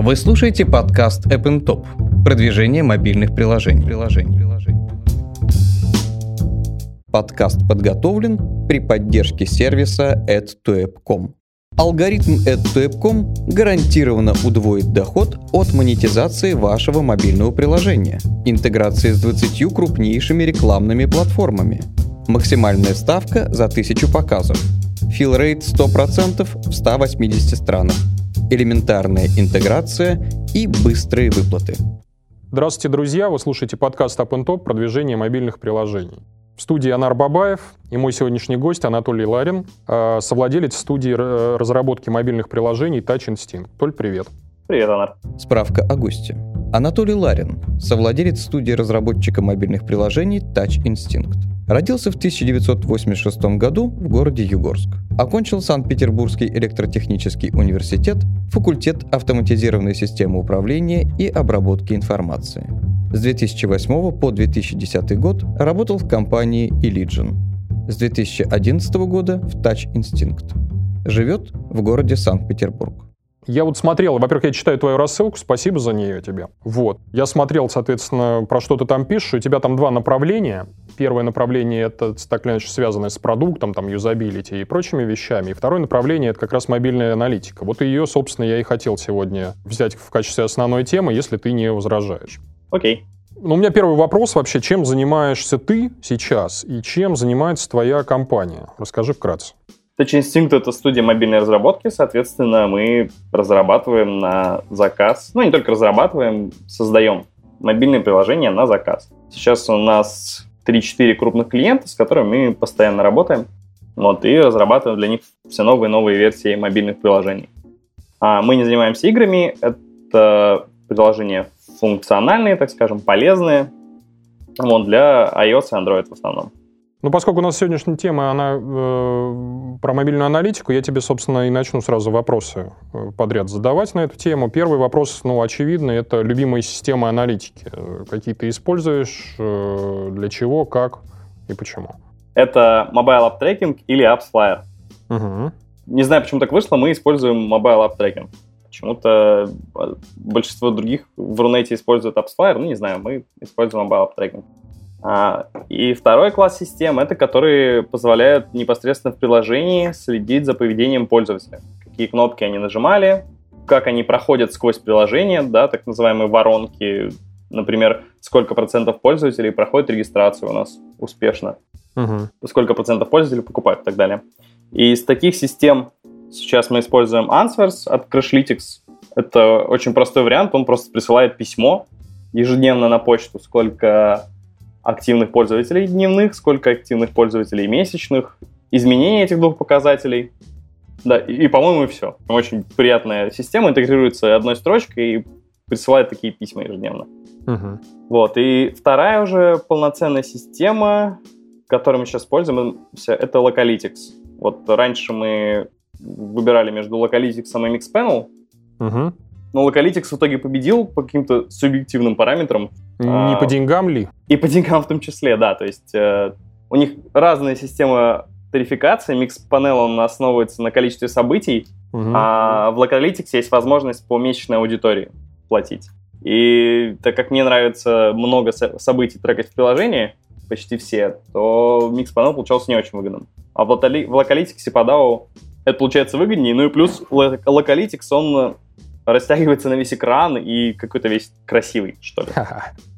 Вы слушаете подкаст App Top. Продвижение мобильных приложений. приложений. Подкаст подготовлен при поддержке сервиса add2app.com. Алгоритм add2app.com гарантированно удвоит доход от монетизации вашего мобильного приложения, интеграции с 20 крупнейшими рекламными платформами, максимальная ставка за 1000 показов, филрейт 100% в 180 странах, элементарная интеграция и быстрые выплаты. Здравствуйте, друзья! Вы слушаете подкаст Up Top «Продвижение мобильных приложений». В студии Анар Бабаев и мой сегодняшний гость Анатолий Ларин, э, совладелец студии разработки мобильных приложений Touch Instinct. Толь, привет. Привет, Анар. Справка о госте. Анатолий Ларин, совладелец студии разработчика мобильных приложений Touch Instinct. Родился в 1986 году в городе Югорск. Окончил Санкт-Петербургский электротехнический университет, факультет автоматизированной системы управления и обработки информации. С 2008 по 2010 год работал в компании Illigen. С 2011 года в Touch Instinct. Живет в городе Санкт-Петербург. Я вот смотрел, во-первых, я читаю твою рассылку, спасибо за нее тебе. Вот. Я смотрел, соответственно, про что ты там пишешь. У тебя там два направления. Первое направление — это так или иначе связанное с продуктом, там, юзабилити и прочими вещами. И второе направление — это как раз мобильная аналитика. Вот ее, собственно, я и хотел сегодня взять в качестве основной темы, если ты не возражаешь. Окей. Ну, у меня первый вопрос вообще. Чем занимаешься ты сейчас и чем занимается твоя компания? Расскажи вкратце. Touch Instinct — это студия мобильной разработки, соответственно, мы разрабатываем на заказ, ну, не только разрабатываем, создаем мобильные приложения на заказ. Сейчас у нас 3-4 крупных клиента, с которыми мы постоянно работаем, вот, и разрабатываем для них все новые новые версии мобильных приложений. А мы не занимаемся играми, это приложения функциональные, так скажем, полезные, вот, для iOS и Android в основном. Ну, поскольку у нас сегодняшняя тема, она э, про мобильную аналитику, я тебе, собственно, и начну сразу вопросы э, подряд задавать на эту тему. Первый вопрос, ну, очевидный, это любимые системы аналитики. Какие ты используешь, э, для чего, как и почему? Это Mobile App Tracking или AppsFlyer. Угу. Не знаю, почему так вышло, мы используем Mobile App Tracking. Почему-то э, большинство других в Рунете используют AppsFlyer, ну, не знаю, мы используем Mobile App Tracking. А, и второй класс систем — это которые позволяют непосредственно в приложении следить за поведением пользователя. Какие кнопки они нажимали, как они проходят сквозь приложение, да, так называемые воронки. Например, сколько процентов пользователей проходит регистрацию у нас успешно, угу. сколько процентов пользователей покупают и так далее. И из таких систем сейчас мы используем Answers от Crashlytics. Это очень простой вариант, он просто присылает письмо ежедневно на почту, сколько активных пользователей дневных, сколько активных пользователей месячных, изменения этих двух показателей. Да, и, и по-моему, все. Очень приятная система, интегрируется одной строчкой и присылает такие письма ежедневно. Угу. Вот, и вторая уже полноценная система, которой мы сейчас пользуемся, это Localytics. Вот раньше мы выбирали между Localytics и Mixpanel, угу. Но Localytics в итоге победил по каким-то субъективным параметрам, не а, по деньгам ли? И по деньгам в том числе, да. То есть э, у них разная система тарификации. Panel он основывается на количестве событий, угу. а в Localytics есть возможность по месячной аудитории платить. И так как мне нравится много событий трекать в приложении, почти все, то Mix Panel получался не очень выгодным. А в Localytics по DAO это получается выгоднее. Ну и плюс Localytics, он растягивается на весь экран и какой-то весь красивый, что ли.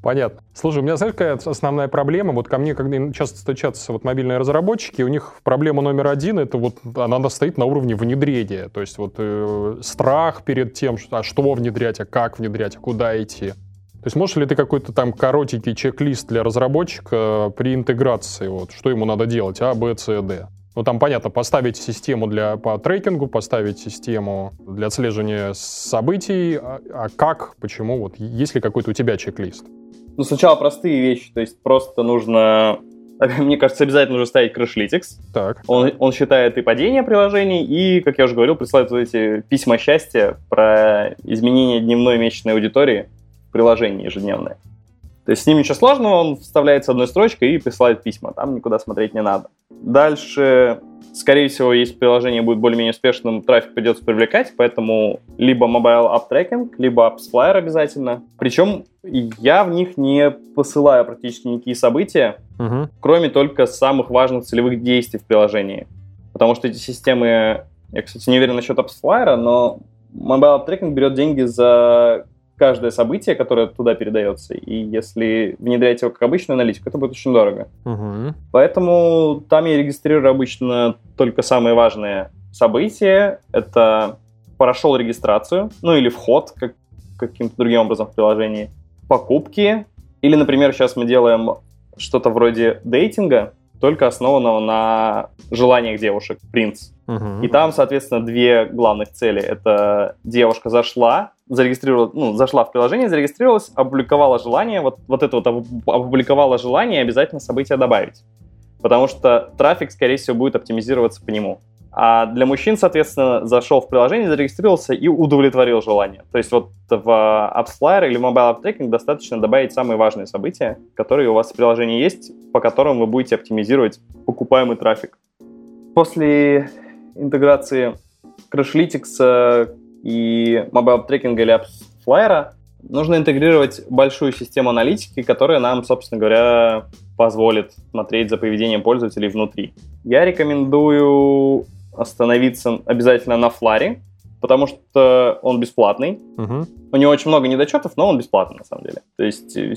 Понятно. Слушай, у меня, знаешь, какая основная проблема? Вот ко мне, когда часто стучатся вот мобильные разработчики, у них проблема номер один, это вот она стоит на уровне внедрения. То есть вот э, страх перед тем, что, а что внедрять, а как внедрять, а куда идти. То есть можешь ли ты какой-то там коротенький чек-лист для разработчика при интеграции, вот, что ему надо делать, А, Б, С, Д? Ну, там, понятно, поставить систему для, по трекингу, поставить систему для отслеживания событий. А, а как, почему? Вот есть ли какой-то у тебя чек-лист? Ну, сначала простые вещи. То есть просто нужно... Мне кажется, обязательно нужно ставить Crashlytics. Так. Он, он считает и падение приложений, и, как я уже говорил, присылает вот эти письма счастья про изменение дневной и месячной аудитории в приложении ежедневное. То есть с ним ничего сложного, он вставляет с одной строчкой и присылает письма. Там никуда смотреть не надо. Дальше, скорее всего, если приложение будет более-менее успешным, трафик придется привлекать, поэтому либо mobile app tracking, либо apps flyer обязательно. Причем я в них не посылаю практически никакие события, угу. кроме только самых важных целевых действий в приложении. Потому что эти системы, я, кстати, не уверен насчет apps flyer, но Mobile App Tracking берет деньги за каждое событие, которое туда передается. И если внедрять его как обычную аналитику, это будет очень дорого. Угу. Поэтому там я регистрирую обычно только самые важные события. Это прошел регистрацию, ну или вход как, каким-то другим образом в приложении, покупки, или, например, сейчас мы делаем что-то вроде дейтинга, только основанного на желаниях девушек, принц. Угу. И там, соответственно, две главных цели. Это девушка зашла, зарегистрировала, ну, зашла в приложение, зарегистрировалась, опубликовала желание, вот, вот это вот опубликовала желание, обязательно событие добавить. Потому что трафик, скорее всего, будет оптимизироваться по нему. А для мужчин, соответственно, зашел в приложение, зарегистрировался и удовлетворил желание. То есть вот в AppsFlyer или Mobile App Tracking достаточно добавить самые важные события, которые у вас в приложении есть, по которым вы будете оптимизировать покупаемый трафик. После интеграции Crashlytics э, и Mobile Tracking или AppsFlyer нужно интегрировать большую систему аналитики, которая нам, собственно говоря, позволит смотреть за поведением пользователей внутри. Я рекомендую остановиться обязательно на Фларе, потому что он бесплатный. Угу. У него очень много недочетов, но он бесплатный на самом деле. То есть э,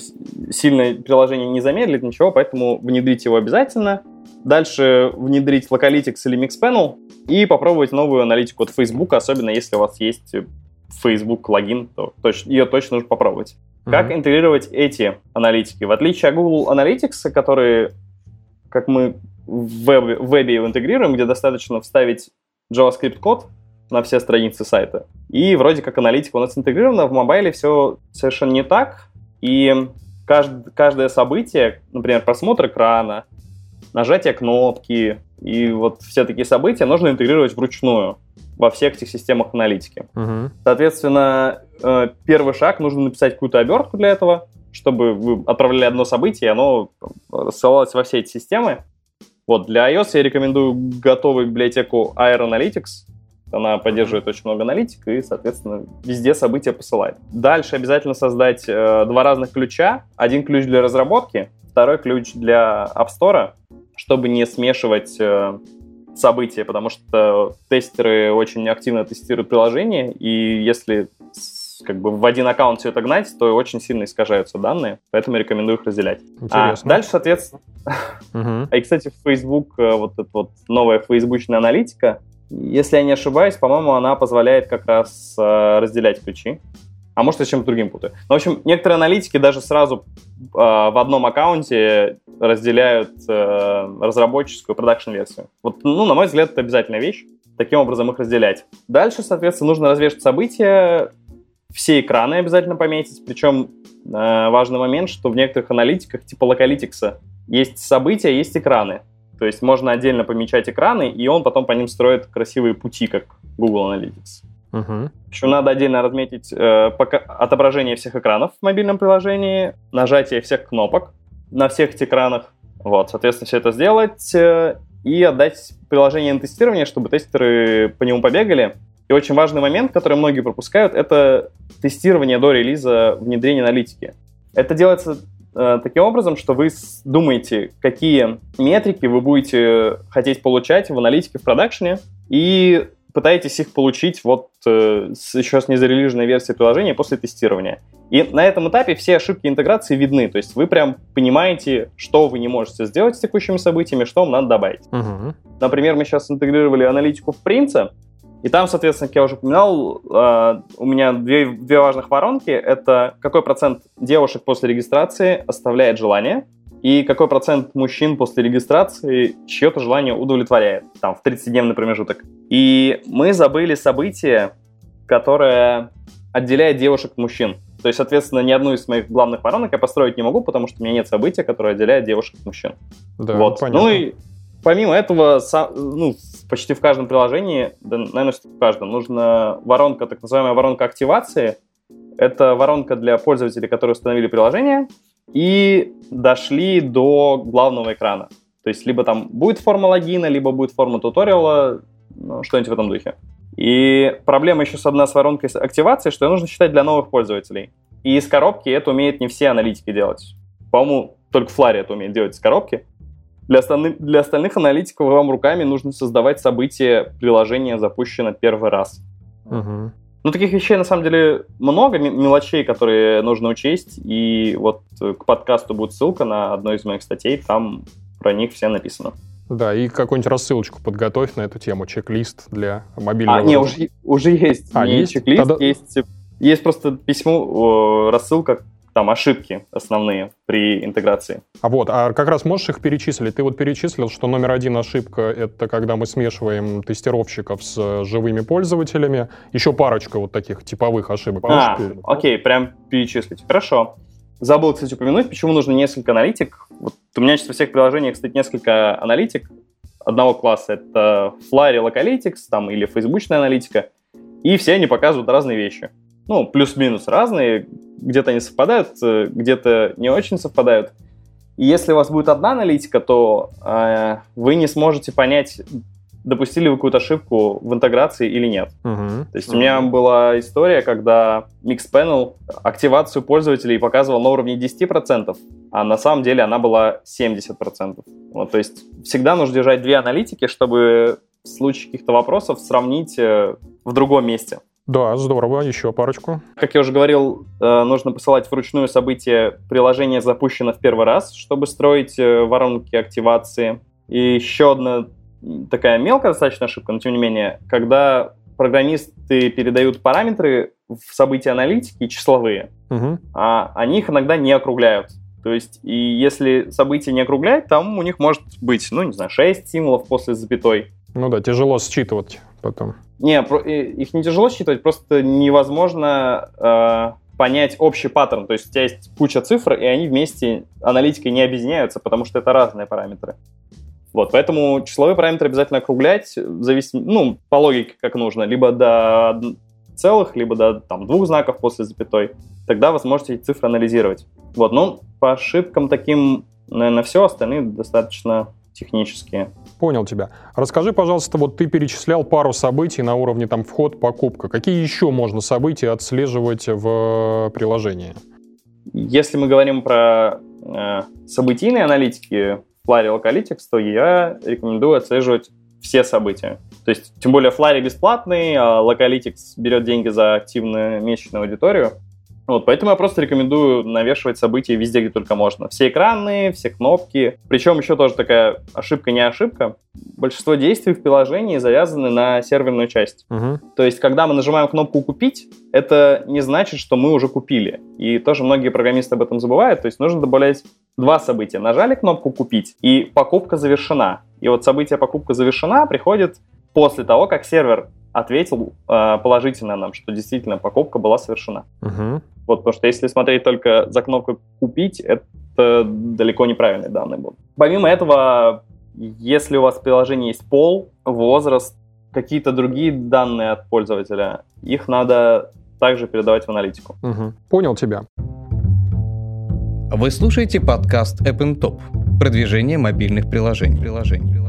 сильное приложение не замедлит ничего, поэтому внедрить его обязательно. Дальше внедрить Localytics или Mixpanel и попробовать новую аналитику от Facebook, особенно если у вас есть Facebook логин, то точ- ее точно нужно попробовать. Mm-hmm. Как интегрировать эти аналитики? В отличие от Google Analytics, которые, как мы в вебе, в вебе его интегрируем, где достаточно вставить JavaScript код на все страницы сайта. И вроде как аналитика у нас интегрирована, в мобайле все совершенно не так. И кажд, каждое событие, например, просмотр экрана, нажатие кнопки и вот все такие события нужно интегрировать вручную во всех этих системах аналитики. Угу. Соответственно, э, первый шаг, нужно написать какую-то обертку для этого, чтобы вы отправляли одно событие, и оно рассылалось во все эти системы. Вот, для iOS я рекомендую готовую библиотеку Air Analytics. Она поддерживает очень много аналитик и, соответственно, везде события посылает. Дальше обязательно создать э, два разных ключа. Один ключ для разработки, второй ключ для App Store, чтобы не смешивать э, события, потому что тестеры очень активно тестируют приложение, и если как бы в один аккаунт все это гнать, то очень сильно искажаются данные, поэтому рекомендую их разделять. А Интересно. А дальше, соответственно... Угу. И, кстати, Facebook, э, вот эта вот новая фейсбучная аналитика, если я не ошибаюсь, по-моему, она позволяет как раз э, разделять ключи. А может, я чем-то другим путаю. Ну, в общем, некоторые аналитики даже сразу э, в одном аккаунте разделяют э, разработческую продакшн-версию. Вот, ну, на мой взгляд, это обязательная вещь. Таким образом их разделять. Дальше, соответственно, нужно развешивать события, все экраны обязательно пометить. Причем э, важный момент, что в некоторых аналитиках, типа Localytics, есть события, есть экраны. То есть можно отдельно помечать экраны, и он потом по ним строит красивые пути, как Google Analytics. Угу. Еще надо отдельно разметить э, пока, отображение всех экранов в мобильном приложении, нажатие всех кнопок на всех этих экранах. Вот, соответственно, все это сделать э, и отдать приложение на тестирование, чтобы тестеры по нему побегали. И очень важный момент, который многие пропускают, это тестирование до релиза внедрения аналитики. Это делается э, таким образом, что вы думаете, какие метрики вы будете хотеть получать в аналитике в продакшене, и пытаетесь их получить вот э, с, еще с незарелиженной версии приложения после тестирования. И на этом этапе все ошибки интеграции видны, то есть вы прям понимаете, что вы не можете сделать с текущими событиями, что вам надо добавить. Угу. Например, мы сейчас интегрировали аналитику в Принце, и там, соответственно, как я уже упоминал, э, у меня две, две важных воронки. Это какой процент девушек после регистрации оставляет желание, и какой процент мужчин после регистрации чье-то желание удовлетворяет, там, в 30-дневный промежуток. И мы забыли событие, которое отделяет девушек от мужчин. То есть, соответственно, ни одну из моих главных воронок я построить не могу, потому что у меня нет события, которое отделяет девушек от мужчин. Да, вот. понятно. Ну и помимо этого, ну, почти в каждом приложении, да, наверное, в каждом, нужна воронка, так называемая воронка активации. Это воронка для пользователей, которые установили приложение, и дошли до главного экрана. То есть либо там будет форма логина, либо будет форма туториала, ну, что-нибудь в этом духе. И проблема еще с одной с воронкой активации, что ее нужно считать для новых пользователей. И из коробки это умеют не все аналитики делать. По-моему, только Флари это умеет делать из коробки. Для остальных, для остальных аналитиков вам руками нужно создавать события приложения, запущено первый раз. Угу. Ну, таких вещей, на самом деле, много мелочей, которые нужно учесть. И вот к подкасту будет ссылка на одну из моих статей, там про них все написано. Да, и какую-нибудь рассылочку подготовь на эту тему, чек-лист для мобильного... А, не, уже, уже есть. А, не есть? чек-лист, Тогда... есть, есть просто письмо, рассылка там ошибки основные при интеграции. А вот, а как раз можешь их перечислить? Ты вот перечислил, что номер один ошибка — это когда мы смешиваем тестировщиков с живыми пользователями. Еще парочка вот таких типовых ошибок. А, окей, прям перечислить. Хорошо. Забыл, кстати, упомянуть, почему нужно несколько аналитик. Вот у меня сейчас во всех приложениях стоит несколько аналитик одного класса. Это Flyer Localytics там, или фейсбучная аналитика. И все они показывают разные вещи. Ну, плюс-минус разные где-то они совпадают, э, где-то не очень совпадают. И если у вас будет одна аналитика, то э, вы не сможете понять, допустили вы какую-то ошибку в интеграции или нет. Uh-huh. То есть uh-huh. у меня была история, когда Mixpanel активацию пользователей показывал на уровне 10%, а на самом деле она была 70%. Вот, то есть всегда нужно держать две аналитики, чтобы в случае каких-то вопросов сравнить э, в другом месте. Да, здорово. Еще парочку. Как я уже говорил, э, нужно посылать вручную события приложение запущено в первый раз, чтобы строить э, воронки активации. И еще одна такая мелкая достаточно ошибка, но тем не менее, когда программисты передают параметры в события аналитики числовые, угу. а они их иногда не округляют. То есть, и если событие не округлять, там у них может быть, ну, не знаю, 6 символов после запятой. Ну да, тяжело считывать потом. Не, их не тяжело считывать, просто невозможно э, понять общий паттерн. То есть у тебя есть куча цифр, и они вместе аналитикой не объединяются, потому что это разные параметры. Вот, поэтому числовые параметры обязательно округлять, зависит, ну, по логике как нужно, либо до целых, либо до там, двух знаков после запятой. Тогда вы сможете эти цифры анализировать. Вот, ну, по ошибкам таким, наверное, все, остальные достаточно технические. Понял тебя. Расскажи, пожалуйста, вот ты перечислял пару событий на уровне там вход, покупка. Какие еще можно события отслеживать в приложении? Если мы говорим про э, событийные аналитики в Flurry Localytics, то я рекомендую отслеживать все события. То есть, тем более, Flurry бесплатный, а Localytics берет деньги за активную месячную аудиторию. Вот, поэтому я просто рекомендую навешивать события везде, где только можно. Все экраны, все кнопки. Причем еще тоже такая ошибка не ошибка. Большинство действий в приложении завязаны на серверную часть. Угу. То есть, когда мы нажимаем кнопку «Купить», это не значит, что мы уже купили. И тоже многие программисты об этом забывают. То есть, нужно добавлять два события. Нажали кнопку «Купить», и покупка завершена. И вот событие «Покупка завершена» приходит после того, как сервер ответил э, положительно нам, что действительно покупка была совершена. Угу. Вот, потому что если смотреть только за кнопкой «Купить», это далеко неправильные данные будут. Помимо этого, если у вас в приложении есть пол, возраст, какие-то другие данные от пользователя, их надо также передавать в аналитику. Угу. Понял тебя. Вы слушаете подкаст App Top. Продвижение мобильных приложений. приложений.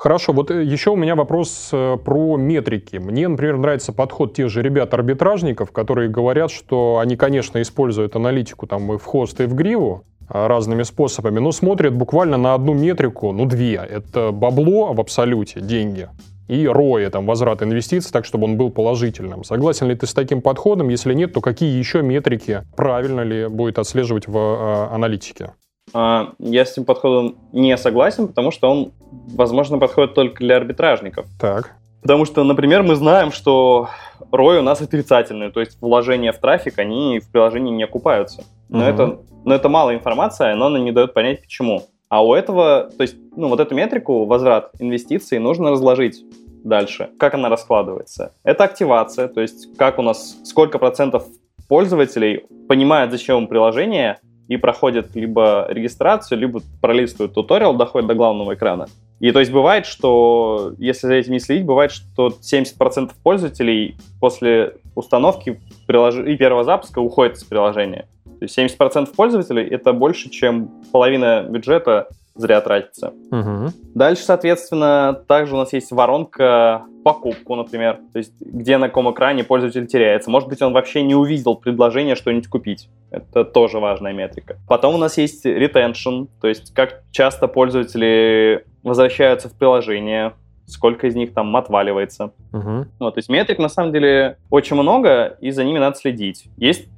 Хорошо, вот э, еще у меня вопрос э, про метрики. Мне, например, нравится подход тех же ребят-арбитражников, которые говорят, что они, конечно, используют аналитику там и в хост, и в гриву а, разными способами, но смотрят буквально на одну метрику, ну две. Это бабло в абсолюте, деньги, и ROI, там, возврат инвестиций, так, чтобы он был положительным. Согласен ли ты с таким подходом? Если нет, то какие еще метрики правильно ли будет отслеживать в э, аналитике? А, я с этим подходом не согласен, потому что он, возможно, подходит только для арбитражников. Так. Потому что, например, мы знаем, что ROI у нас отрицательный, то есть вложения в трафик, они в приложении не окупаются. Но, угу. это, но это мало информации, но она не дает понять, почему. А у этого, то есть, ну, вот эту метрику, возврат инвестиций, нужно разложить дальше. Как она раскладывается? Это активация, то есть как у нас, сколько процентов пользователей понимают, зачем приложение, и проходят либо регистрацию, либо пролистывают туториал, доходят до главного экрана. И то есть бывает, что, если за этим не следить, бывает, что 70% пользователей после установки прилож... и первого запуска уходят из приложения. То есть 70% пользователей — это больше, чем половина бюджета зря тратится. Угу. Дальше, соответственно, также у нас есть воронка покупку, например, то есть где на каком экране пользователь теряется. Может быть, он вообще не увидел предложение что-нибудь купить. Это тоже важная метрика. Потом у нас есть retention, то есть как часто пользователи возвращаются в приложение, сколько из них там отваливается. Угу. Вот, то есть метрик на самом деле очень много, и за ними надо следить. Есть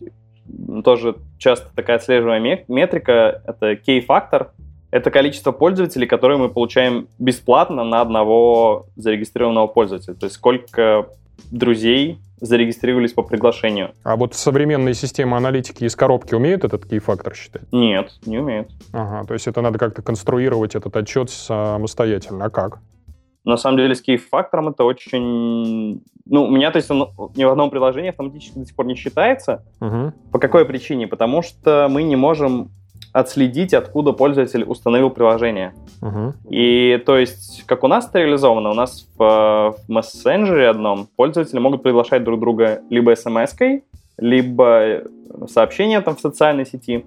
тоже часто такая отслеживаемая метрика, это key-фактор, это количество пользователей, которые мы получаем бесплатно на одного зарегистрированного пользователя. То есть сколько друзей зарегистрировались по приглашению. А вот современные системы аналитики из коробки умеют этот кей-фактор считать? Нет, не умеют. Ага, то есть это надо как-то конструировать этот отчет самостоятельно. А как? На самом деле с кей-фактором это очень... Ну, у меня, то есть, он ни в одном приложении автоматически до сих пор не считается. Угу. По какой причине? Потому что мы не можем отследить, откуда пользователь установил приложение. Uh-huh. И то есть, как у нас это реализовано, у нас в, в мессенджере одном пользователи могут приглашать друг друга либо смс-кой, либо сообщение там в социальной сети.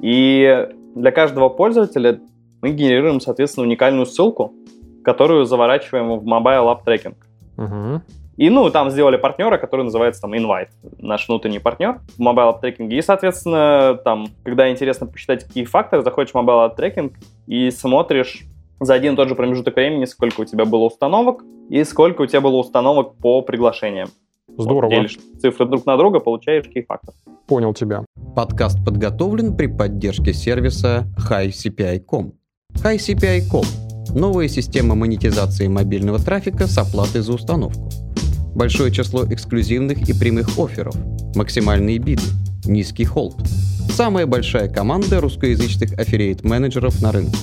И для каждого пользователя мы генерируем, соответственно, уникальную ссылку, которую заворачиваем в Mobile App Tracking. Uh-huh. И, ну, там сделали партнера, который называется там Invite, наш внутренний партнер в Mobile App Tracking. И, соответственно, там, когда интересно посчитать, какие факторы, заходишь в Mobile App Tracking и смотришь за один и тот же промежуток времени, сколько у тебя было установок и сколько у тебя было установок по приглашениям. Здорово. Вот, делишь цифры друг на друга, получаешь кей-фактор. Понял тебя. Подкаст подготовлен при поддержке сервиса HiCPI.com. HiCPI.com – новая система монетизации мобильного трафика с оплатой за установку большое число эксклюзивных и прямых офферов, максимальные биды, низкий холд. Самая большая команда русскоязычных аффилиейт-менеджеров на рынке.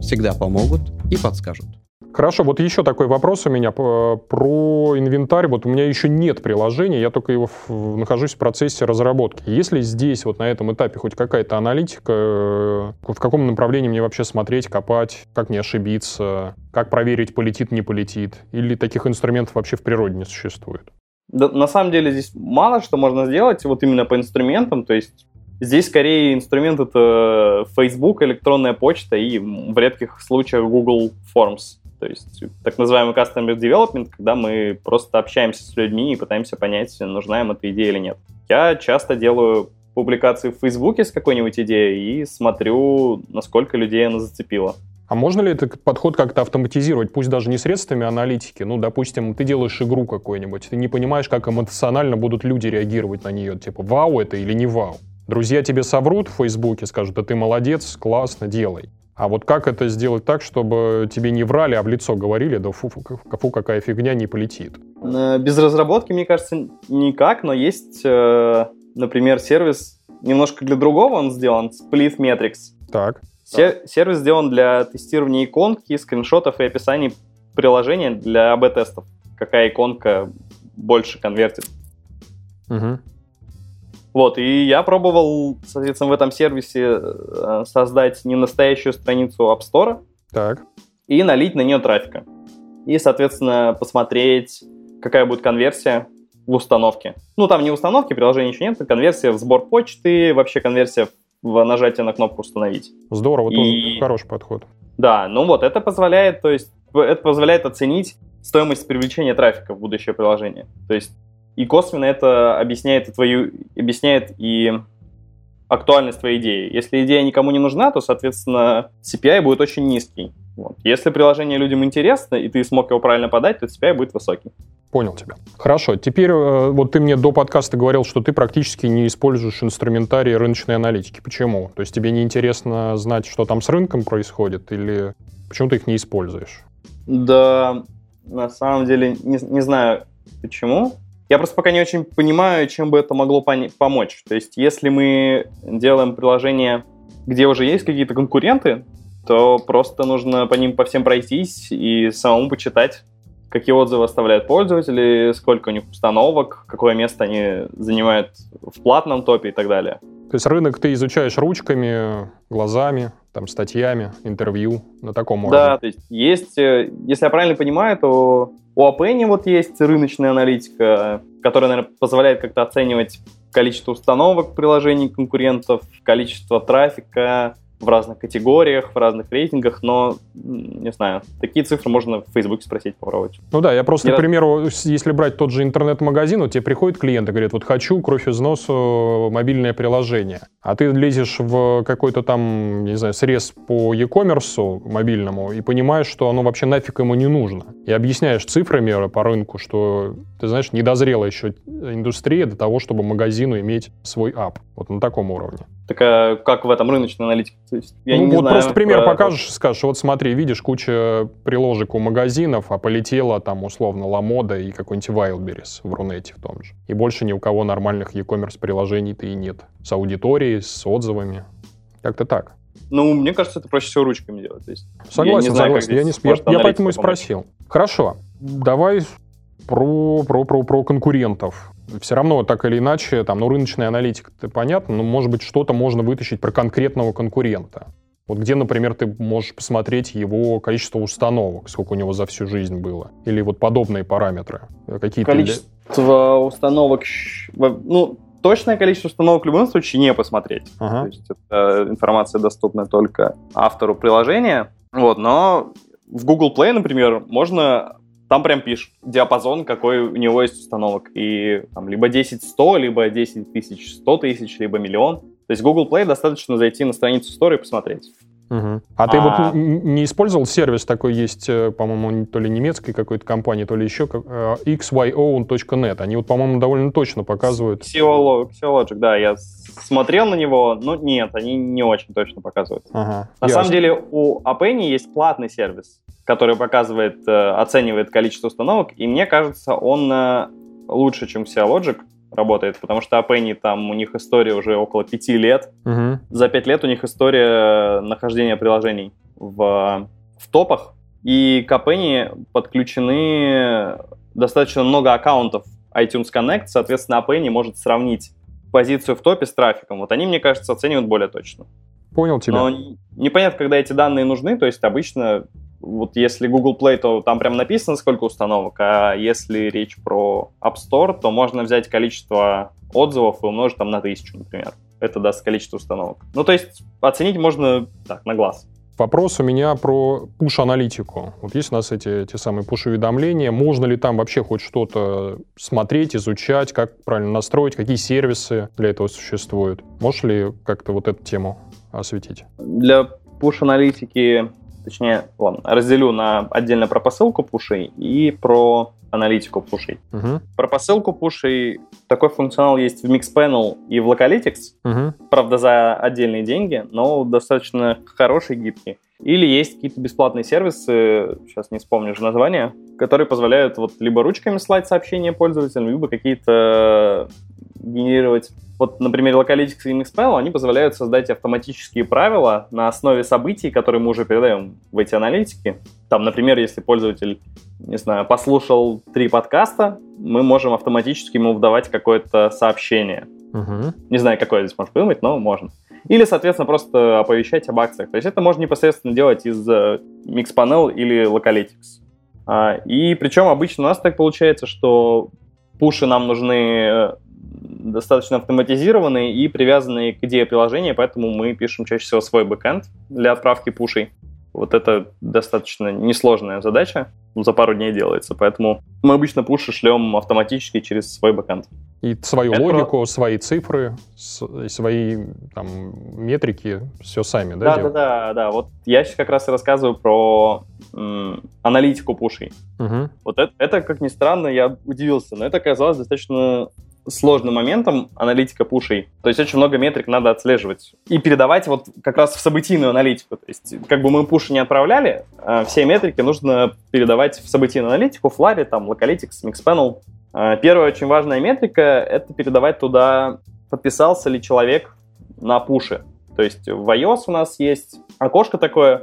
Всегда помогут и подскажут. Хорошо, вот еще такой вопрос у меня про инвентарь. Вот у меня еще нет приложения, я только его в, нахожусь в процессе разработки. Если здесь вот на этом этапе хоть какая-то аналитика, э, в каком направлении мне вообще смотреть, копать, как не ошибиться, как проверить, полетит, не полетит, или таких инструментов вообще в природе не существует? Да, на самом деле здесь мало что можно сделать вот именно по инструментам, то есть Здесь скорее инструмент это Facebook, электронная почта и в редких случаях Google Forms. То есть так называемый customer development, когда мы просто общаемся с людьми и пытаемся понять, нужна им эта идея или нет. Я часто делаю публикации в Фейсбуке с какой-нибудь идеей и смотрю, насколько людей она зацепила. А можно ли этот подход как-то автоматизировать, пусть даже не средствами аналитики? Ну, допустим, ты делаешь игру какую-нибудь, ты не понимаешь, как эмоционально будут люди реагировать на нее, типа, вау это или не вау. Друзья тебе соврут в Фейсбуке, скажут, да ты молодец, классно, делай. А вот как это сделать так, чтобы тебе не врали, а в лицо говорили, да фу, фу, фу какая фигня, не полетит? Без разработки, мне кажется, никак, но есть, э, например, сервис немножко для другого он сделан, Split Metrics. Так. Сер- сервис сделан для тестирования иконки, скриншотов и описаний приложения для АБ-тестов. Какая иконка больше конвертит. Угу. Вот, и я пробовал, соответственно, в этом сервисе э, создать не настоящую страницу App Store так. и налить на нее трафика. И, соответственно, посмотреть, какая будет конверсия в установке. Ну, там не установки, приложения еще нет, конверсия в сбор почты, вообще конверсия в нажатие на кнопку «Установить». Здорово, и... тоже хороший подход. Да, ну вот, это позволяет, то есть, это позволяет оценить стоимость привлечения трафика в будущее приложение. То есть и косвенно это объясняет и твою, объясняет и актуальность твоей идеи. Если идея никому не нужна, то, соответственно, CPI будет очень низкий. Вот. Если приложение людям интересно, и ты смог его правильно подать, то CPI будет высокий. Понял тебя. Хорошо. Теперь э, вот ты мне до подкаста говорил, что ты практически не используешь инструментарий рыночной аналитики. Почему? То есть тебе не интересно знать, что там с рынком происходит, или почему ты их не используешь? Да, на самом деле не, не знаю почему. Я просто пока не очень понимаю, чем бы это могло помочь. То есть, если мы делаем приложение, где уже есть какие-то конкуренты, то просто нужно по ним по всем пройтись и самому почитать, какие отзывы оставляют пользователи, сколько у них установок, какое место они занимают в платном топе и так далее. То есть рынок ты изучаешь ручками, глазами, там, статьями, интервью на таком уровне. Да, то есть есть, э, если я правильно понимаю, то у Apple вот есть рыночная аналитика, которая, наверное, позволяет как-то оценивать количество установок приложений конкурентов, количество трафика, в разных категориях, в разных рейтингах, но, не знаю, такие цифры можно в Facebook спросить, попробовать. Ну да, я просто, к примеру, если брать тот же интернет-магазин, вот тебе приходит клиент и говорит, вот хочу кровь из носу мобильное приложение, а ты лезешь в какой-то там, не знаю, срез по e-commerce мобильному и понимаешь, что оно вообще нафиг ему не нужно. И объясняешь цифрами по рынку, что, ты знаешь, не дозрела еще индустрия до того, чтобы магазину иметь свой ап. Вот на таком уровне. Так а как в этом рыночной аналитике? То есть, я ну, не вот знаю, просто пример про... покажешь, скажешь, вот смотри, видишь куча приложек у магазинов, а полетела там условно Ламода и какой-нибудь Wildberries в Рунете в том же. И больше ни у кого нормальных e-commerce приложений-то и нет. С аудиторией, с отзывами. Как-то так. Ну, мне кажется, это проще всего ручками делать. То есть, согласен, я не знаю, согласен. Я, не, я, я поэтому и спросил. Хорошо. Давай про, про, про, про конкурентов все равно так или иначе, там, ну, рыночная аналитика, это понятно, но, может быть, что-то можно вытащить про конкретного конкурента. Вот где, например, ты можешь посмотреть его количество установок, сколько у него за всю жизнь было, или вот подобные параметры. Какие-то количество установок, ну, точное количество установок в любом случае не посмотреть. Ага. То есть это информация доступна только автору приложения. Вот, но в Google Play, например, можно там прям пишут диапазон, какой у него есть установок. И там либо 10-100, либо 10 тысяч 100 тысяч, либо миллион. То есть Google Play достаточно зайти на страницу Store и посмотреть. Угу. А, а ты вот не использовал сервис такой есть, э, по-моему, то ли немецкой какой-то компании, то ли еще э, xyown.net. Они вот, по-моему, довольно точно показывают. Xeologic, да, я смотрел на него, но нет, они не очень точно показывают. Ага, на ясно. самом деле у Apple есть платный сервис, который показывает, э, оценивает количество установок, и мне кажется, он э, лучше, чем Xeologic работает, потому что Apple там у них история уже около пяти лет. Угу. За пять лет у них история нахождения приложений в, в топах, и к Apple подключены достаточно много аккаунтов iTunes Connect, соответственно, Apple может сравнить позицию в топе с трафиком. Вот они, мне кажется, оценивают более точно. Понял тебя. Но непонятно, когда эти данные нужны, то есть обычно вот если Google Play, то там прям написано, сколько установок, а если речь про App Store, то можно взять количество отзывов и умножить там на тысячу, например. Это даст количество установок. Ну, то есть оценить можно так, на глаз. Вопрос у меня про push-аналитику. Вот есть у нас эти, эти самые push-уведомления. Можно ли там вообще хоть что-то смотреть, изучать, как правильно настроить, какие сервисы для этого существуют? Можешь ли как-то вот эту тему осветить? Для push-аналитики точнее, ладно, разделю на отдельно про посылку пушей и про аналитику пушей. Uh-huh. Про посылку пушей такой функционал есть в Mixpanel и в Localytics, uh-huh. правда, за отдельные деньги, но достаточно хороший, гибкий. Или есть какие-то бесплатные сервисы, сейчас не вспомню же название, которые позволяют вот либо ручками слать сообщения пользователям, либо какие-то генерировать вот, например, Localytics и Mixpanel, они позволяют создать автоматические правила на основе событий, которые мы уже передаем в эти аналитики. Там, например, если пользователь, не знаю, послушал три подкаста, мы можем автоматически ему выдавать какое-то сообщение. Угу. Не знаю, какое здесь может придумать, но можно. Или, соответственно, просто оповещать об акциях. То есть это можно непосредственно делать из э, Mixpanel или Localytics. А, и причем обычно у нас так получается, что пуши нам нужны э, достаточно автоматизированные и привязанные к идее приложения, поэтому мы пишем чаще всего свой бэкэнд для отправки пушей. Вот это достаточно несложная задача, за пару дней делается, поэтому мы обычно пуши шлем автоматически через свой бэкэнд. И свою это логику, про... свои цифры, свои там, метрики, все сами, да? Да, да, да, да. Вот я сейчас как раз и рассказываю про м, аналитику пушей. Угу. Вот это, это, как ни странно, я удивился, но это оказалось достаточно сложным моментом аналитика пушей. То есть очень много метрик надо отслеживать. И передавать вот как раз в событийную аналитику. То есть как бы мы пуши не отправляли, а все метрики нужно передавать в событийную аналитику, Flurry, там, Localytics, Mixpanel. А, первая очень важная метрика — это передавать туда, подписался ли человек на пуши. То есть в iOS у нас есть окошко такое,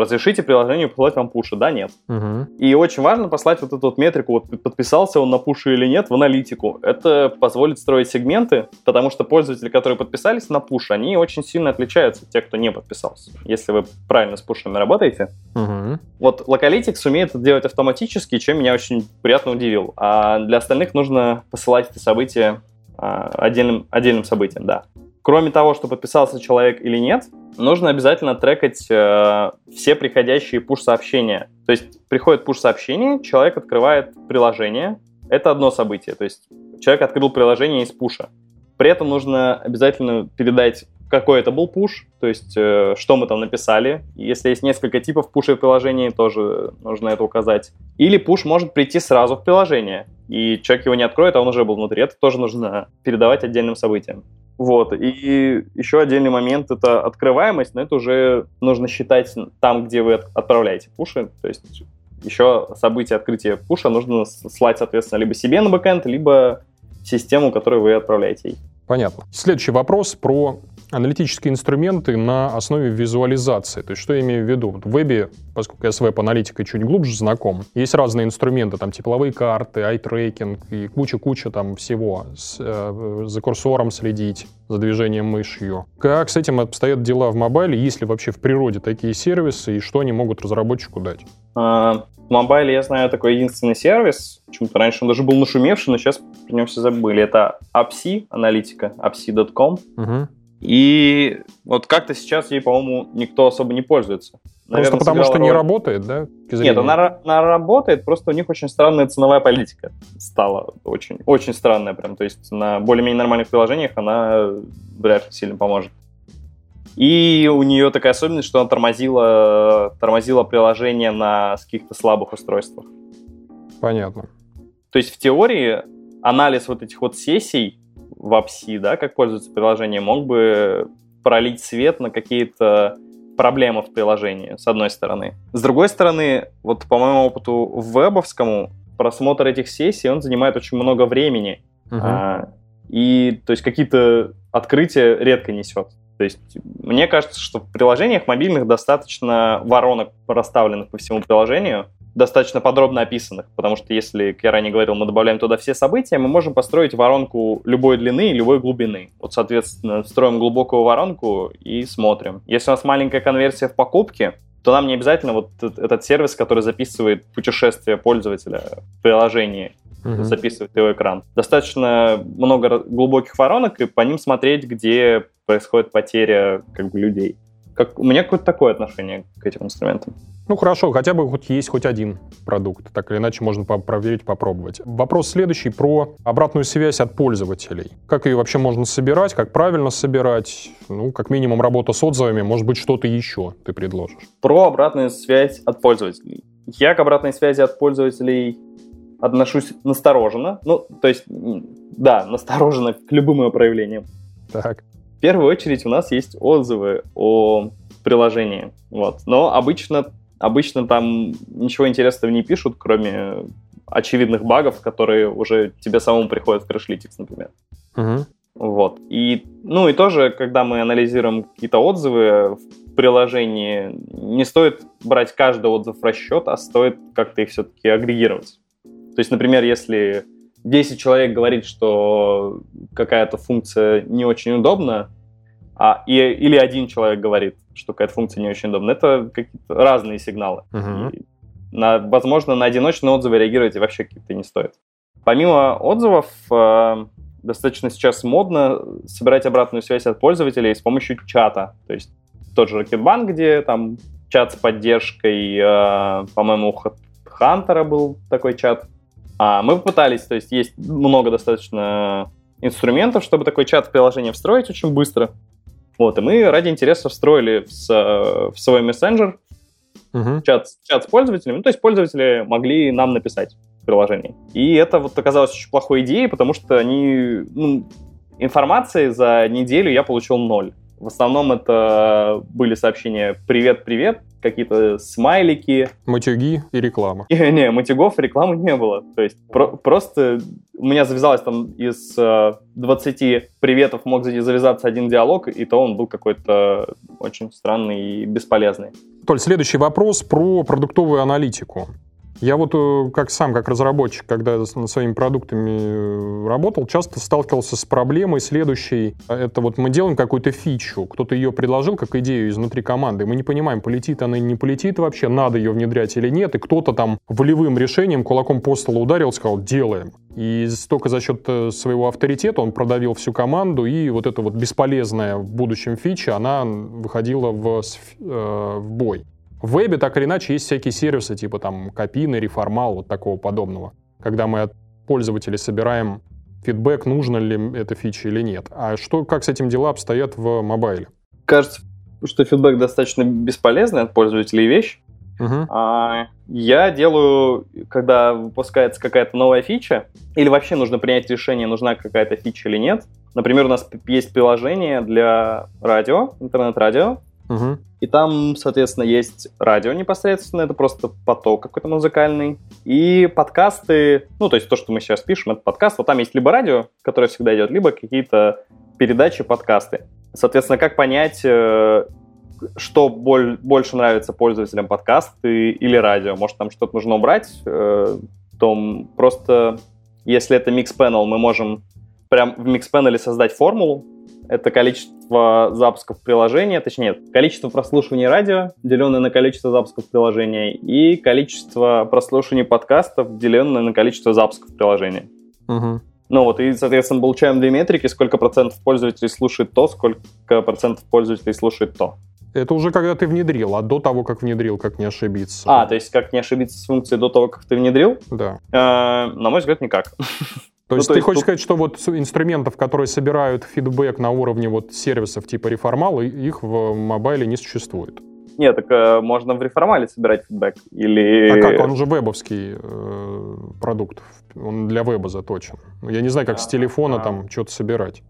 разрешите приложению посылать вам пуши, да, нет. Угу. И очень важно послать вот эту вот метрику, вот подписался он на пуши или нет, в аналитику. Это позволит строить сегменты, потому что пользователи, которые подписались на пуш, они очень сильно отличаются от тех, кто не подписался. Если вы правильно с пушами работаете. Угу. Вот Localytics умеет это делать автоматически, чем меня очень приятно удивил. А для остальных нужно посылать это событие а, отдельным, отдельным событием, да. Кроме того, что подписался человек или нет, нужно обязательно трекать э, все приходящие push-сообщения. То есть приходит push-сообщение, человек открывает приложение, это одно событие. То есть человек открыл приложение из пуша. При этом нужно обязательно передать, какой это был пуш, то есть э, что мы там написали. Если есть несколько типов пуша в приложении, тоже нужно это указать. Или пуш может прийти сразу в приложение, и человек его не откроет, а он уже был внутри. Это тоже нужно передавать отдельным событиям. Вот. И еще отдельный момент — это открываемость, но это уже нужно считать там, где вы отправляете пуши. То есть еще событие открытия пуша нужно слать, соответственно, либо себе на бэкэнд, либо систему, которую вы отправляете ей. Понятно. Следующий вопрос про аналитические инструменты на основе визуализации. То есть что я имею в виду? В вебе, поскольку я с веб-аналитикой чуть глубже знаком, есть разные инструменты, там тепловые карты, ай-трекинг и куча-куча там всего. С, э, за курсором следить, за движением мышью. Как с этим обстоят дела в мобайле? Есть ли вообще в природе такие сервисы и что они могут разработчику дать? А, в мобайле я знаю такой единственный сервис, почему-то раньше он даже был нашумевший, но сейчас про него все забыли. Это APSI, аналитика, apsi.com. Угу. И вот как-то сейчас ей, по-моему, никто особо не пользуется. Наверное, просто потому что роль... не работает, да? Нет, она, она работает, просто у них очень странная ценовая политика стала. Очень, очень странная прям. То есть на более-менее нормальных приложениях она вряд ли сильно поможет. И у нее такая особенность, что она тормозила, тормозила приложение на каких-то слабых устройствах. Понятно. То есть в теории анализ вот этих вот сессий в APSI, да, как пользуется приложением, мог бы пролить свет на какие-то проблемы в приложении, с одной стороны. С другой стороны, вот по моему опыту вебовскому, просмотр этих сессий, он занимает очень много времени. Uh-huh. А, и, то есть, какие-то открытия редко несет. То есть, мне кажется, что в приложениях мобильных достаточно воронок расставленных по всему приложению, достаточно подробно описанных, потому что если, как я ранее говорил, мы добавляем туда все события, мы можем построить воронку любой длины и любой глубины. Вот, соответственно, строим глубокую воронку и смотрим. Если у нас маленькая конверсия в покупке, то нам не обязательно вот этот сервис, который записывает путешествие пользователя в приложении, uh-huh. записывает его экран. Достаточно много глубоких воронок, и по ним смотреть, где происходит потеря как бы людей. Как, у меня какое-то такое отношение к этим инструментам. Ну хорошо, хотя бы хоть есть хоть один продукт. Так или иначе можно проверить, попробовать. Вопрос следующий про обратную связь от пользователей. Как ее вообще можно собирать, как правильно собирать? Ну, как минимум работа с отзывами, может быть, что-то еще ты предложишь. Про обратную связь от пользователей. Я к обратной связи от пользователей отношусь настороженно. Ну, то есть, да, настороженно к любым ее проявлениям. Так. В первую очередь у нас есть отзывы о приложении. Вот. Но обычно Обычно там ничего интересного не пишут, кроме очевидных багов, которые уже тебе самому приходят в Crashlytics, например. Угу. Вот. И, ну и тоже, когда мы анализируем какие-то отзывы в приложении, не стоит брать каждый отзыв в расчет, а стоит как-то их все-таки агрегировать. То есть, например, если 10 человек говорит, что какая-то функция не очень удобна, а, и, или один человек говорит, что какая-то функция не очень удобна. Это какие-то разные сигналы. Uh-huh. на, возможно, на одиночные отзывы реагировать вообще какие-то не стоит. Помимо отзывов, э, достаточно сейчас модно собирать обратную связь от пользователей с помощью чата. То есть тот же Rocketbank, где там чат с поддержкой, э, по-моему, у Хантера был такой чат. А мы попытались, то есть есть много достаточно инструментов, чтобы такой чат в приложение встроить очень быстро. Вот, и мы ради интереса встроили в, в свой мессенджер uh-huh. чат, чат с пользователями. Ну, то есть пользователи могли нам написать в приложении. И это вот оказалось очень плохой идеей, потому что они... Ну, информации за неделю я получил ноль. В основном это были сообщения «Привет-привет», какие-то смайлики. Матюги и реклама. И, не, матюгов рекламы не было. То есть про- просто у меня завязалось там из э, 20 приветов мог завязаться один диалог, и то он был какой-то очень странный и бесполезный. Толь, следующий вопрос про продуктовую аналитику. Я вот э, как сам, как разработчик, когда над своими продуктами э, работал, часто сталкивался с проблемой следующей. Это вот мы делаем какую-то фичу, кто-то ее предложил как идею изнутри команды, мы не понимаем, полетит она или не полетит вообще, надо ее внедрять или нет, и кто-то там волевым решением кулаком по столу ударил, сказал, делаем. И только за счет э, своего авторитета он продавил всю команду, и вот эта вот бесполезная в будущем фича, она выходила в, в бой. В вебе так или иначе есть всякие сервисы, типа там Копины, Реформал, вот такого подобного, когда мы от пользователей собираем фидбэк, нужно ли эта фича или нет. А что, как с этим дела обстоят в мобайле? Кажется, что фидбэк достаточно бесполезный от пользователей вещь. Uh-huh. А, я делаю, когда выпускается какая-то новая фича, или вообще нужно принять решение, нужна какая-то фича или нет. Например, у нас есть приложение для радио, интернет-радио, uh-huh. и там, соответственно, есть радио непосредственно, это просто поток какой-то музыкальный, и подкасты, ну, то есть то, что мы сейчас пишем, это подкаст, вот там есть либо радио, которое всегда идет, либо какие-то передачи, подкасты. Соответственно, как понять, э, что боль, больше нравится пользователям, подкасты или радио? Может, там что-то нужно убрать? Э, то просто, если это Panel, мы можем прям в Panel создать формулу. Это количество запусков приложения, точнее, количество прослушиваний радио, деленное на количество запусков приложения, и количество прослушиваний подкастов, деленное на количество запусков приложения. Угу. Ну вот, и, соответственно, получаем две метрики, сколько процентов пользователей слушает то, сколько процентов пользователей слушает то. Это уже когда ты внедрил, а до того, как внедрил, как не ошибиться. А, то есть как не ошибиться с функцией до того, как ты внедрил? Да. Э, на мой взгляд, никак. То есть ну, то ты есть хочешь тут... сказать, что вот инструментов, которые собирают фидбэк на уровне вот сервисов типа Reformal, их в мобайле не существует? Нет, так э, можно в реформале собирать фидбэк. Или... А как? Он же вебовский э, продукт. Он для веба заточен. Я не знаю, как а, с телефона а. там что-то собирать.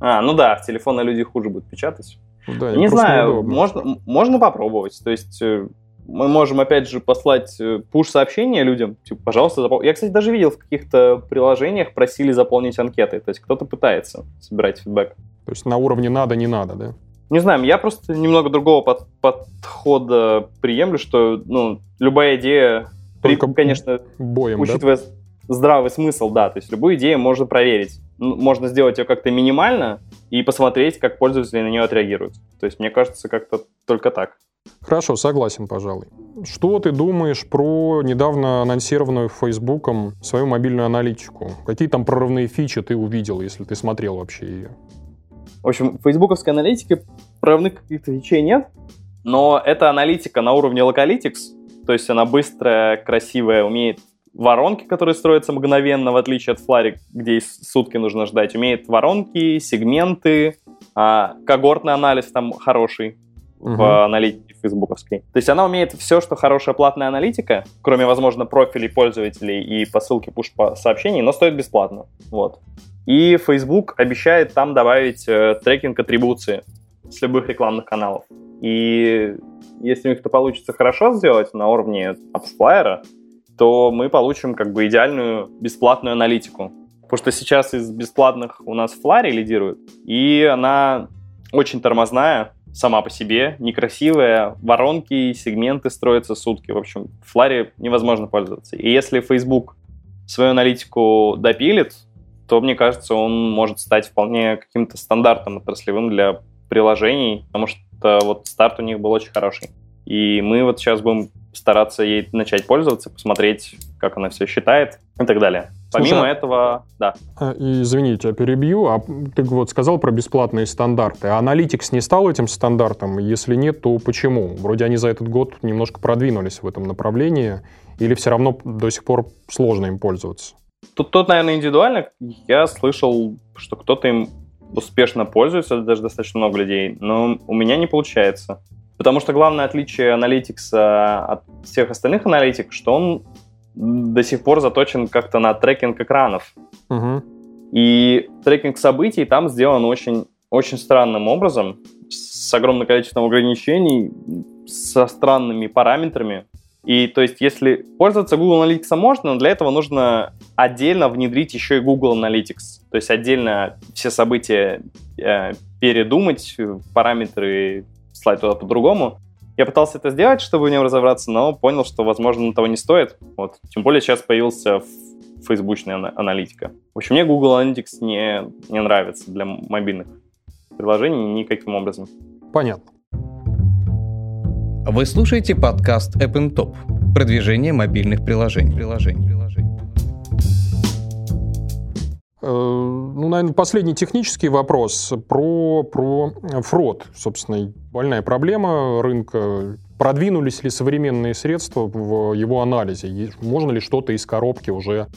А, ну да, с телефона люди хуже будут печатать. Да, не знаю, можно, можно попробовать. То есть э, мы можем, опять же, послать пуш-сообщение людям, типа, пожалуйста, запол... Я, кстати, даже видел в каких-то приложениях просили заполнить анкеты, то есть кто-то пытается собирать фидбэк. То есть на уровне надо, не надо, да? Не знаю, я просто немного другого под, подхода приемлю, что ну, любая идея, Только при, конечно, боем, учитывая да? здравый смысл, да, то есть любую идею можно проверить. Можно сделать ее как-то минимально и посмотреть, как пользователи на нее отреагируют. То есть мне кажется, как-то только так. Хорошо, согласен, пожалуй. Что ты думаешь про недавно анонсированную Фейсбуком свою мобильную аналитику? Какие там прорывные фичи ты увидел, если ты смотрел вообще ее? В общем, в фейсбуковской аналитике прорывных каких-то вещей нет, но это аналитика на уровне Localytics, то есть она быстрая, красивая, умеет воронки, которые строятся мгновенно, в отличие от Flary, где сутки нужно ждать. Умеет воронки, сегменты, а, когортный анализ там хороший uh-huh. в аналитике фейсбуковской. То есть она умеет все, что хорошая платная аналитика, кроме, возможно, профилей пользователей и посылки push-сообщений, но стоит бесплатно. Вот. И Facebook обещает там добавить э, трекинг атрибуции с любых рекламных каналов. И если у них это получится хорошо сделать на уровне AppsFlyer, то мы получим как бы идеальную бесплатную аналитику. Потому что сейчас из бесплатных у нас Flurry лидирует, и она очень тормозная сама по себе, некрасивая, воронки, сегменты строятся сутки. В общем, Flurry невозможно пользоваться. И если Facebook свою аналитику допилит, то, мне кажется, он может стать вполне каким-то стандартом отраслевым для приложений, потому что вот старт у них был очень хороший. И мы вот сейчас будем стараться ей начать пользоваться, посмотреть, как она все считает и так далее. Помимо Слушай, а этого, да. А, извини, тебя перебью. А ты вот сказал про бесплатные стандарты. А Analytics не стал этим стандартом? Если нет, то почему? Вроде они за этот год немножко продвинулись в этом направлении. Или все равно до сих пор сложно им пользоваться? Тут, тут, наверное, индивидуально. Я слышал, что кто-то им успешно пользуется, даже достаточно много людей, но у меня не получается. Потому что главное отличие Analytics от всех остальных аналитик, что он до сих пор заточен как-то на трекинг экранов. Угу. И трекинг событий там сделан очень, очень странным образом, с огромным количеством ограничений, со странными параметрами. И то есть, если пользоваться Google Analytics можно, но для этого нужно отдельно внедрить еще и Google Analytics. То есть отдельно все события э, передумать, параметры слать туда по-другому. Я пытался это сделать, чтобы в нем разобраться, но понял, что, возможно, того не стоит. Вот. Тем более сейчас появился фейсбучная аналитика. В общем, мне Google Analytics не, не нравится для мобильных приложений никаким образом. Понятно. Вы слушаете подкаст App Top. Продвижение мобильных приложений. приложений. Ну, наверное, последний технический вопрос про, про фрод. Собственно, больная проблема рынка. Продвинулись ли современные средства в его анализе? Можно ли что-то из коробки уже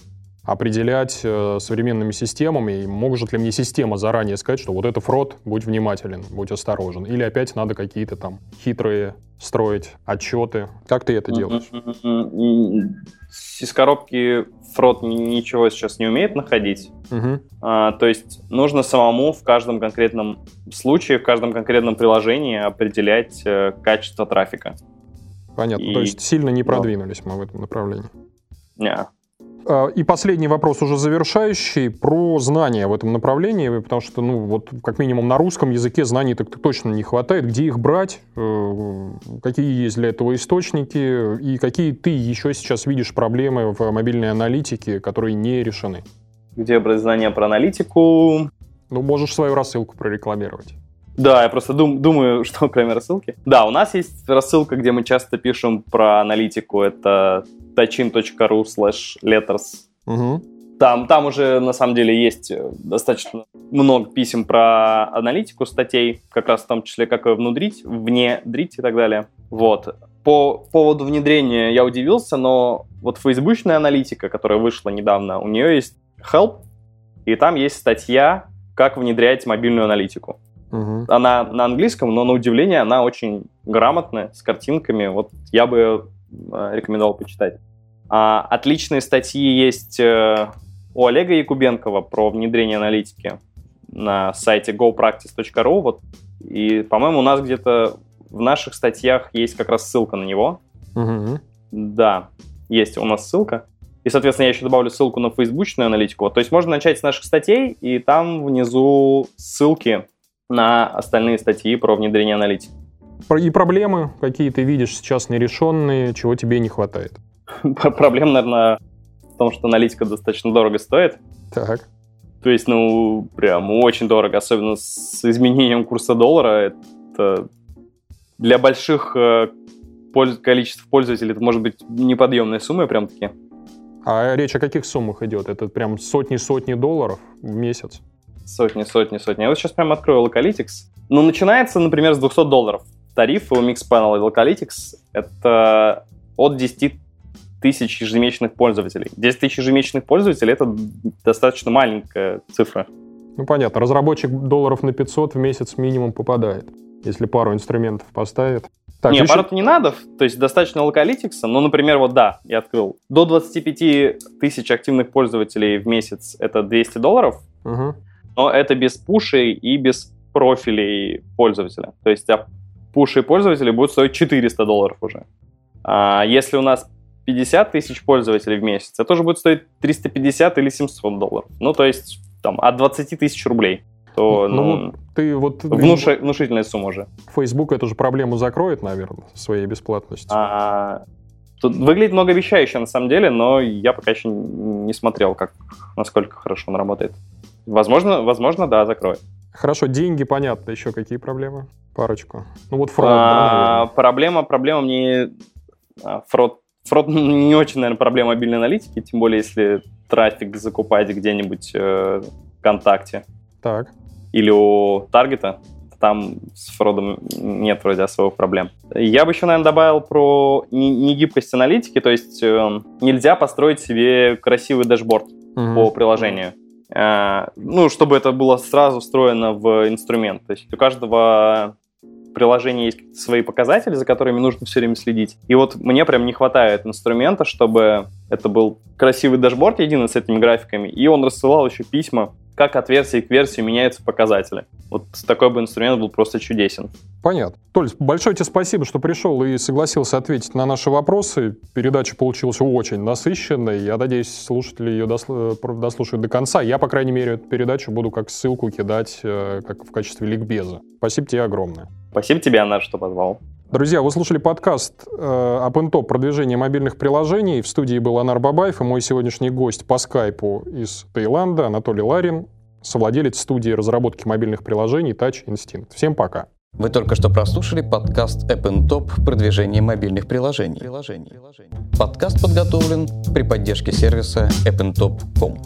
определять э, современными системами? И может ли мне система заранее сказать, что вот это фрод, будь внимателен, будь осторожен? Или опять надо какие-то там хитрые строить отчеты? Как ты это делаешь? Из коробки фрод ничего сейчас не умеет находить. Угу. А, то есть нужно самому в каждом конкретном случае, в каждом конкретном приложении определять э, качество трафика. Понятно. И... То есть сильно не продвинулись мы в этом направлении. Не. А, и последний вопрос уже завершающий про знания в этом направлении, потому что, ну, вот как минимум на русском языке знаний так точно не хватает. Где их брать? Э, какие есть для этого источники? И какие ты еще сейчас видишь проблемы в мобильной аналитике, которые не решены? Где брать знания про аналитику? Ну, можешь свою рассылку прорекламировать. Да, я просто дум, думаю, что кроме рассылки. Да, у нас есть рассылка, где мы часто пишем про аналитику. Это tachin.ru slash letters. Угу. Там, там уже, на самом деле, есть э, достаточно много писем про аналитику статей, как раз в том числе, как ее внедрить, внедрить и так далее. Вот. По поводу внедрения я удивился, но вот фейсбучная аналитика, которая вышла недавно, у нее есть help, и там есть статья, как внедрять мобильную аналитику. Угу. Она на английском, но на удивление она очень грамотная, с картинками. Вот я бы э, рекомендовал почитать. А, отличные статьи есть э, у Олега Якубенкова про внедрение аналитики на сайте gopractice.ru. Вот. И, по-моему, у нас где-то в наших статьях есть как раз ссылка на него. Угу. Да, есть у нас ссылка. И, соответственно, я еще добавлю ссылку на фейсбучную аналитику. То есть можно начать с наших статей, и там внизу ссылки на остальные статьи про внедрение аналитики. И проблемы, какие ты видишь сейчас нерешенные, чего тебе не хватает? Проблема, наверное, в том, что аналитика достаточно дорого стоит. Так. То есть, ну, прям очень дорого, особенно с изменением курса доллара. Это для больших э, количеств пользователей это может быть неподъемная сумма, прям таки. А речь о каких суммах идет? Это прям сотни-сотни долларов в месяц? Сотни, сотни, сотни. Я вот сейчас прям открою Localytics. Ну, начинается, например, с 200 долларов. Тарифы у Mixpanel и Localytics — это от 10 тысяч ежемесячных пользователей. 10 тысяч ежемесячных пользователей — это достаточно маленькая цифра. Ну, понятно. Разработчик долларов на 500 в месяц минимум попадает, если пару инструментов поставит. Так, не, пару-то не надо, то есть достаточно локалитикса, но, например, вот да, я открыл. До 25 тысяч активных пользователей в месяц — это 200 долларов, угу но это без пушей и без профилей пользователя. То есть а пуши пользователей будут стоить 400 долларов уже. А если у нас 50 тысяч пользователей в месяц, это тоже будет стоить 350 или 700 долларов. Ну, то есть там от 20 тысяч рублей. То, ну, ну, ты вот... Внуш... Внушительная сумма уже. Facebook эту же проблему закроет, наверное, своей бесплатностью. А, тут выглядит многообещающе на самом деле, но я пока еще не смотрел, как, насколько хорошо он работает. Возможно, возможно, да, закроет. Хорошо, деньги, понятно. Еще какие проблемы? Парочку. Ну вот фрод, а, да, Проблема, проблема мне... А, фрод, фрод не очень, наверное, проблема мобильной аналитики, тем более, если трафик закупать где-нибудь э, ВКонтакте. Так. Или у Таргета. Там с фродом нет вроде особых проблем. Я бы еще, наверное, добавил про негибкость аналитики, то есть э, нельзя построить себе красивый дашборд угу. по приложению. Э, ну, чтобы это было сразу встроено в инструмент. То есть у каждого приложения есть свои показатели, за которыми нужно все время следить. И вот мне прям не хватает инструмента, чтобы это был красивый дашборд единый с этими графиками, и он рассылал еще письма как от версии к версии меняются показатели. Вот такой бы инструмент был просто чудесен. Понятно. Толь, большое тебе спасибо, что пришел и согласился ответить на наши вопросы. Передача получилась очень насыщенной. Я надеюсь, слушатели ее дослушают до конца. Я, по крайней мере, эту передачу буду как ссылку кидать э, как в качестве ликбеза. Спасибо тебе огромное. Спасибо тебе, Анна, что позвал. Друзья, вы слушали подкаст э, OpenTop продвижение мобильных приложений. В студии был Анар Бабаев и мой сегодняшний гость по скайпу из Таиланда Анатолий Ларин, совладелец студии разработки мобильных приложений Touch Instinct. Всем пока. Вы только что прослушали подкаст OpenTop продвижение мобильных приложений. приложений. Подкаст подготовлен при поддержке сервиса OpenTop.com.